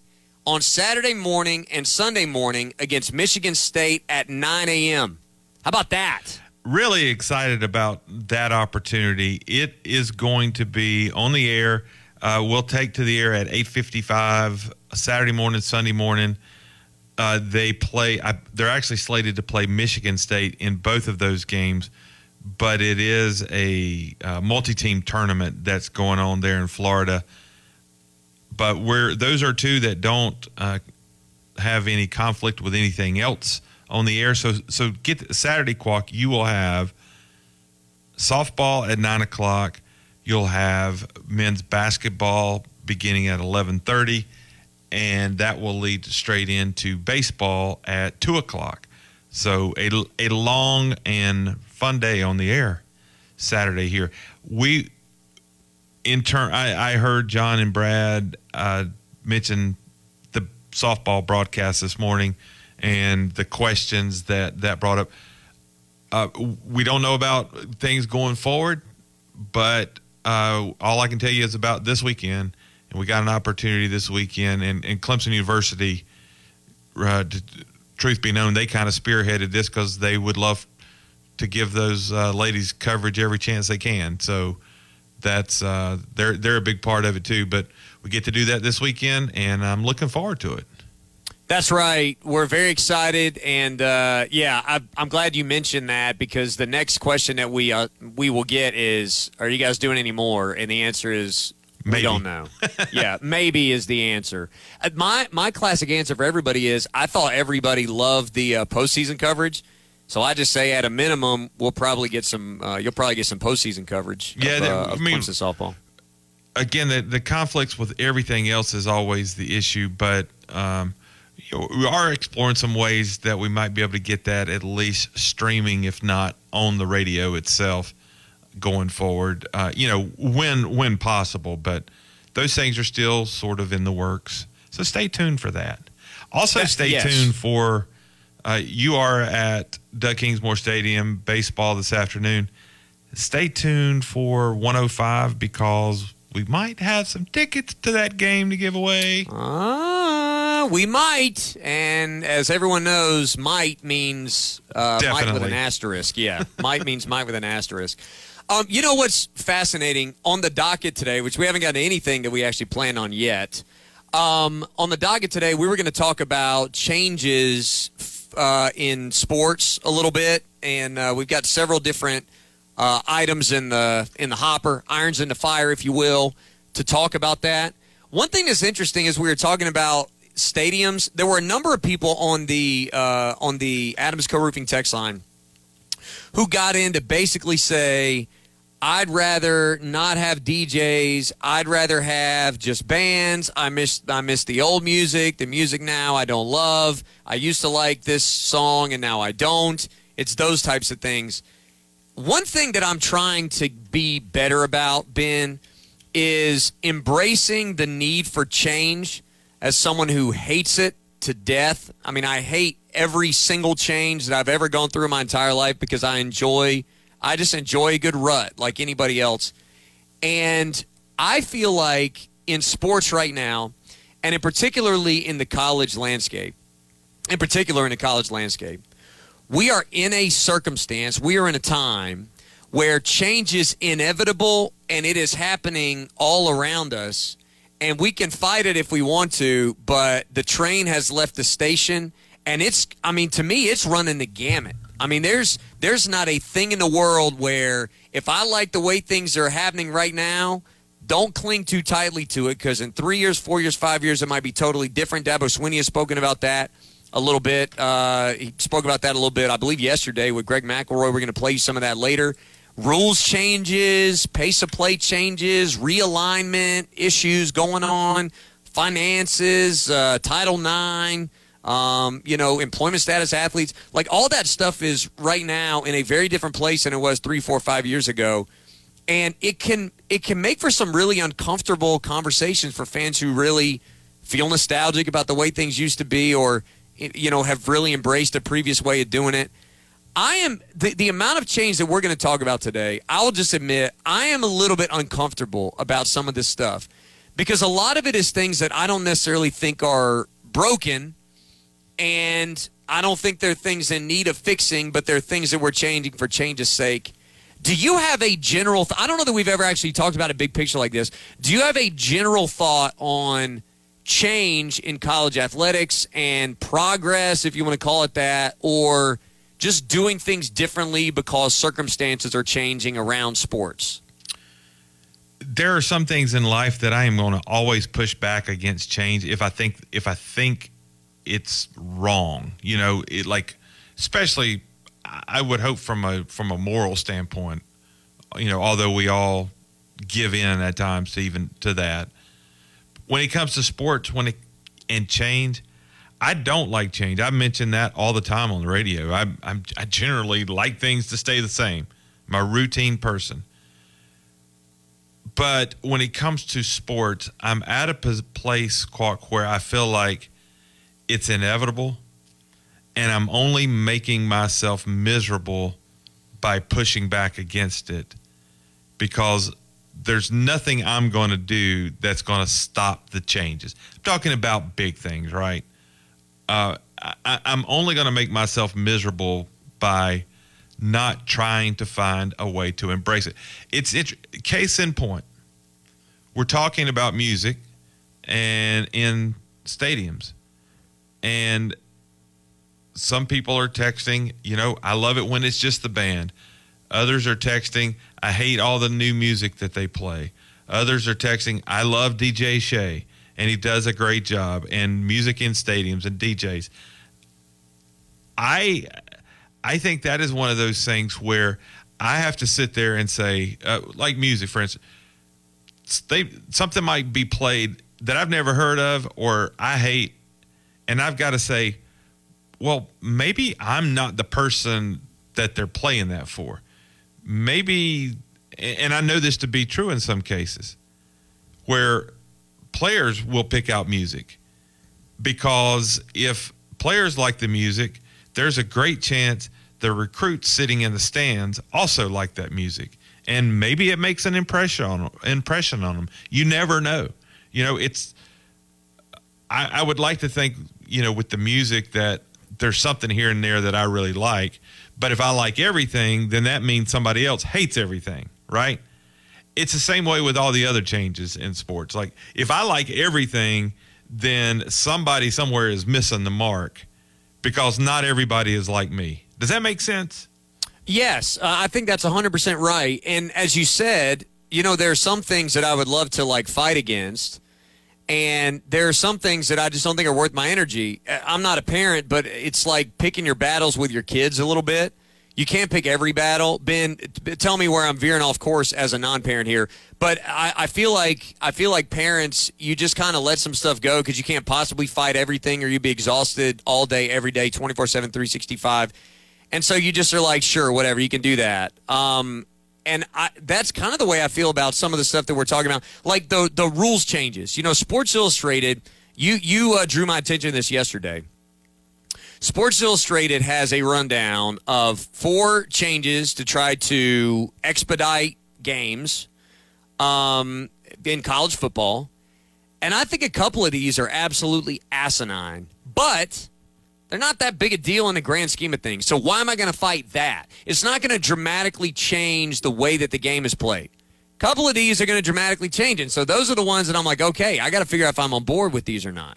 on Saturday morning and Sunday morning against Michigan State at 9 a.m. How about that? Really excited about that opportunity. It is going to be on the air – uh, we'll take to the air at 8:55 Saturday morning, Sunday morning. Uh, they play. I, they're actually slated to play Michigan State in both of those games, but it is a uh, multi-team tournament that's going on there in Florida. But where those are two that don't uh, have any conflict with anything else on the air. So so get Saturday Quack. You will have softball at nine o'clock You'll have men's basketball beginning at 11:30, and that will lead straight into baseball at two o'clock. So a a long and fun day on the air Saturday here. We in turn, I, I heard John and Brad uh, mention the softball broadcast this morning and the questions that that brought up. Uh, we don't know about things going forward, but uh, all I can tell you is about this weekend, and we got an opportunity this weekend, and, and Clemson University, uh, to, truth be known, they kind of spearheaded this because they would love to give those uh, ladies coverage every chance they can. So that's uh, they're they're a big part of it too. But we get to do that this weekend, and I'm looking forward to it. That's right. We're very excited, and uh, yeah, I, am glad you mentioned that because the next question that we uh, we will get is, "Are you guys doing any more?" And the answer is, maybe. "We don't know." yeah, maybe is the answer. Uh, my my classic answer for everybody is, I thought everybody loved the uh, postseason coverage. So I just say, at a minimum, we'll probably get some. Uh, you'll probably get some postseason coverage. Yeah, of, that, uh, of I mean, Clemson softball. Again, the, the conflicts with everything else is always the issue, but um, we are exploring some ways that we might be able to get that at least streaming, if not on the radio itself, going forward. Uh, you know, when when possible, but those things are still sort of in the works. So stay tuned for that. Also, stay yes. tuned for uh, you are at Doug Kingsmore Stadium baseball this afternoon. Stay tuned for 105 because we might have some tickets to that game to give away. Ah, we might. And as everyone knows, might means uh, might with an asterisk. Yeah, might means might with an asterisk. Um, you know what's fascinating on the docket today, which we haven't gotten anything that we actually plan on yet. Um, on the docket today, we were going to talk about changes uh, in sports a little bit, and uh, we've got several different uh, items in the in the hopper, irons in the fire, if you will, to talk about that. One thing that's interesting is we were talking about stadiums. There were a number of people on the uh, on the Adams Co-Roofing text line who got in to basically say, I'd rather not have DJs. I'd rather have just bands. I miss I miss the old music. The music now I don't love. I used to like this song and now I don't. It's those types of things. One thing that I'm trying to be better about, Ben, is embracing the need for change as someone who hates it to death. I mean, I hate every single change that I've ever gone through in my entire life because I enjoy, I just enjoy a good rut like anybody else. And I feel like in sports right now, and in particularly in the college landscape, in particular in the college landscape, we are in a circumstance, we are in a time where change is inevitable and it is happening all around us. And we can fight it if we want to, but the train has left the station and it's I mean to me it's running the gamut. I mean there's there's not a thing in the world where if I like the way things are happening right now, don't cling too tightly to it because in three years, four years, five years, it might be totally different. Dabo Swinney has spoken about that a little bit. Uh, he spoke about that a little bit, I believe, yesterday with Greg McElroy. We're going to play you some of that later. Rules changes, pace of play changes, realignment issues going on, finances, uh, Title IX, um, you know, employment status athletes. Like all that stuff is right now in a very different place than it was three, four, five years ago. And it can it can make for some really uncomfortable conversations for fans who really feel nostalgic about the way things used to be or you know have really embraced a previous way of doing it. I am the, the amount of change that we're going to talk about today. I'll just admit I am a little bit uncomfortable about some of this stuff because a lot of it is things that I don't necessarily think are broken, and I don't think they're things in need of fixing, but they're things that we're changing for change's sake. Do you have a general? Th- I don't know that we've ever actually talked about a big picture like this. Do you have a general thought on? change in college athletics and progress, if you want to call it that, or just doing things differently because circumstances are changing around sports? There are some things in life that I am going to always push back against change if I think if I think it's wrong. You know, it like especially I would hope from a from a moral standpoint. You know, although we all give in at times to even to that when it comes to sports, when it and change, I don't like change. I mention that all the time on the radio. I, I'm, I generally like things to stay the same. I'm a routine person. But when it comes to sports, I'm at a place, where I feel like it's inevitable, and I'm only making myself miserable by pushing back against it because there's nothing I'm going to do that's going to stop the changes. I'm talking about big things, right? Uh, I, I'm only going to make myself miserable by not trying to find a way to embrace it. It's it, case in point. We're talking about music and in stadiums, and some people are texting. You know, I love it when it's just the band. Others are texting, I hate all the new music that they play. Others are texting, I love DJ Shay and he does a great job and music in stadiums and DJs. I I think that is one of those things where I have to sit there and say, uh, like music, for instance, they, something might be played that I've never heard of or I hate, and I've got to say, well, maybe I'm not the person that they're playing that for maybe, and I know this to be true in some cases, where players will pick out music because if players like the music, there's a great chance the recruits sitting in the stands also like that music, and maybe it makes an impression on impression on them. You never know. You know, it's. I, I would like to think, you know, with the music that there's something here and there that I really like, but if I like everything, then that means somebody else hates everything, right? It's the same way with all the other changes in sports. Like if I like everything, then somebody somewhere is missing the mark because not everybody is like me. Does that make sense? Yes, uh, I think that's 100% right. And as you said, you know, there are some things that I would love to like fight against and there are some things that I just don't think are worth my energy. Uh, I'm not a parent, but it's like picking your battles with your kids a little bit. You can't pick every battle. Ben, tell me where I'm veering off course as a non-parent here. But I, I feel like I feel like parents, you just kind of let some stuff go because you can't possibly fight everything, or you'd be exhausted all day, every day, 24/7, 365. And so you just are like, sure, whatever, you can do that. Um, and I, that's kind of the way I feel about some of the stuff that we're talking about, like the the rules changes. You know, Sports Illustrated. You you uh, drew my attention to this yesterday. Sports Illustrated has a rundown of four changes to try to expedite games um, in college football. And I think a couple of these are absolutely asinine, but they're not that big a deal in the grand scheme of things. So why am I going to fight that? It's not going to dramatically change the way that the game is played. A couple of these are going to dramatically change it. So those are the ones that I'm like, okay, I got to figure out if I'm on board with these or not.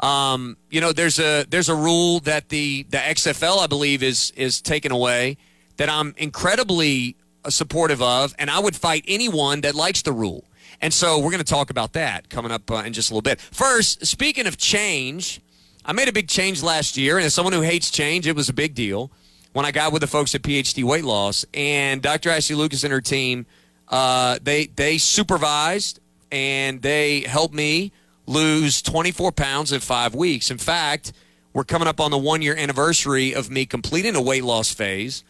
Um, you know, there's a there's a rule that the the XFL I believe is is taken away that I'm incredibly uh, supportive of, and I would fight anyone that likes the rule. And so we're going to talk about that coming up uh, in just a little bit. First, speaking of change, I made a big change last year, and as someone who hates change, it was a big deal when I got with the folks at PhD Weight Loss and Dr. Ashley Lucas and her team. Uh, they they supervised and they helped me lose 24 pounds in five weeks. In fact, we're coming up on the one year anniversary of me completing a weight loss phase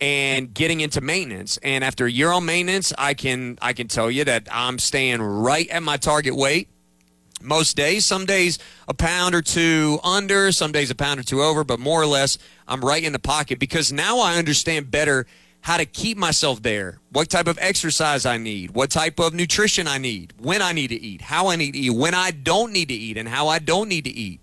and getting into maintenance. And after a year on maintenance, I can I can tell you that I'm staying right at my target weight most days. Some days a pound or two under, some days a pound or two over, but more or less I'm right in the pocket because now I understand better how to keep myself there, what type of exercise I need, what type of nutrition I need, when I need to eat, how I need to eat, when I don't need to eat, and how I don't need to eat.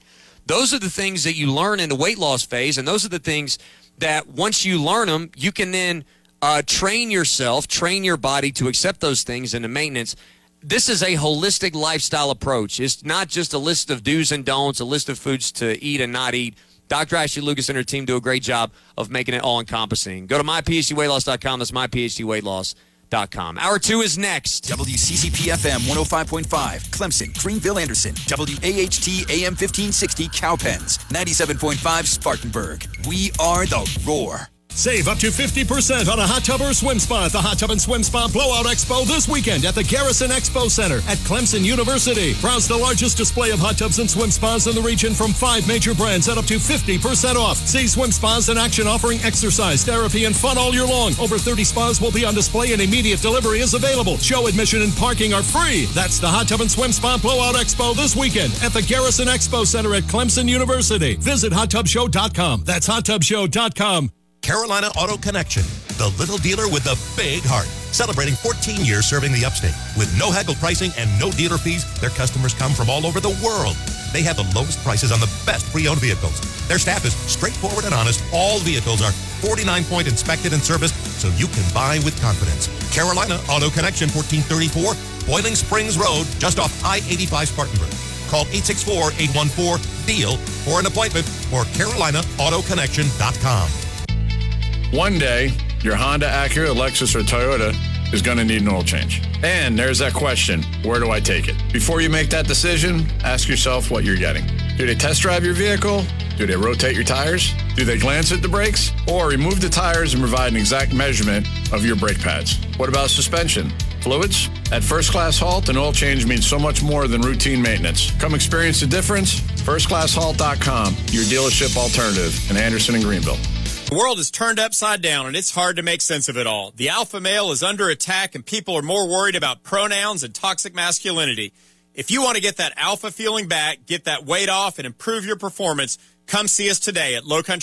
Those are the things that you learn in the weight loss phase, and those are the things that once you learn them, you can then uh, train yourself, train your body to accept those things into maintenance. This is a holistic lifestyle approach. It's not just a list of do's and don'ts, a list of foods to eat and not eat. Dr. Ashley Lucas and her team do a great job of making it all encompassing. Go to myphdweightloss.com. That's myphdweightloss.com. Hour two is next. WCCP FM 105.5, Clemson, Greenville, Anderson. WAHT AM 1560, Cowpens. 97.5, Spartanburg. We are the Roar. Save up to 50% on a hot tub or swim spa at the Hot Tub and Swim Spa Blowout Expo this weekend at the Garrison Expo Center at Clemson University. Browse the largest display of hot tubs and swim spas in the region from five major brands at up to 50% off. See swim spas in action offering exercise, therapy, and fun all year long. Over 30 spas will be on display and immediate delivery is available. Show admission and parking are free. That's the Hot Tub and Swim Spa Blowout Expo this weekend at the Garrison Expo Center at Clemson University. Visit hottubshow.com. That's hottubshow.com. Carolina Auto Connection, the little dealer with the big heart. Celebrating 14 years serving the upstate. With no haggle pricing and no dealer fees, their customers come from all over the world. They have the lowest prices on the best pre-owned vehicles. Their staff is straightforward and honest. All vehicles are 49-point inspected and serviced, so you can buy with confidence. Carolina Auto Connection, 1434 Boiling Springs Road, just off I-85 Spartanburg. Call 864-814-DEAL for an appointment or CarolinaAutoConnection.com. One day, your Honda, Acura, Lexus, or Toyota is going to need an oil change. And there's that question where do I take it? Before you make that decision, ask yourself what you're getting. Do they test drive your vehicle? Do they rotate your tires? Do they glance at the brakes? Or remove the tires and provide an exact measurement of your brake pads? What about suspension? Fluids? At First Class Halt, an oil change means so much more than routine maintenance. Come experience the difference. FirstClassHalt.com, your dealership alternative in Anderson and Greenville. The world is turned upside down and it's hard to make sense of it all. The alpha male is under attack and people are more worried about pronouns and toxic masculinity. If you want to get that alpha feeling back, get that weight off, and improve your performance, come see us today at Low Country.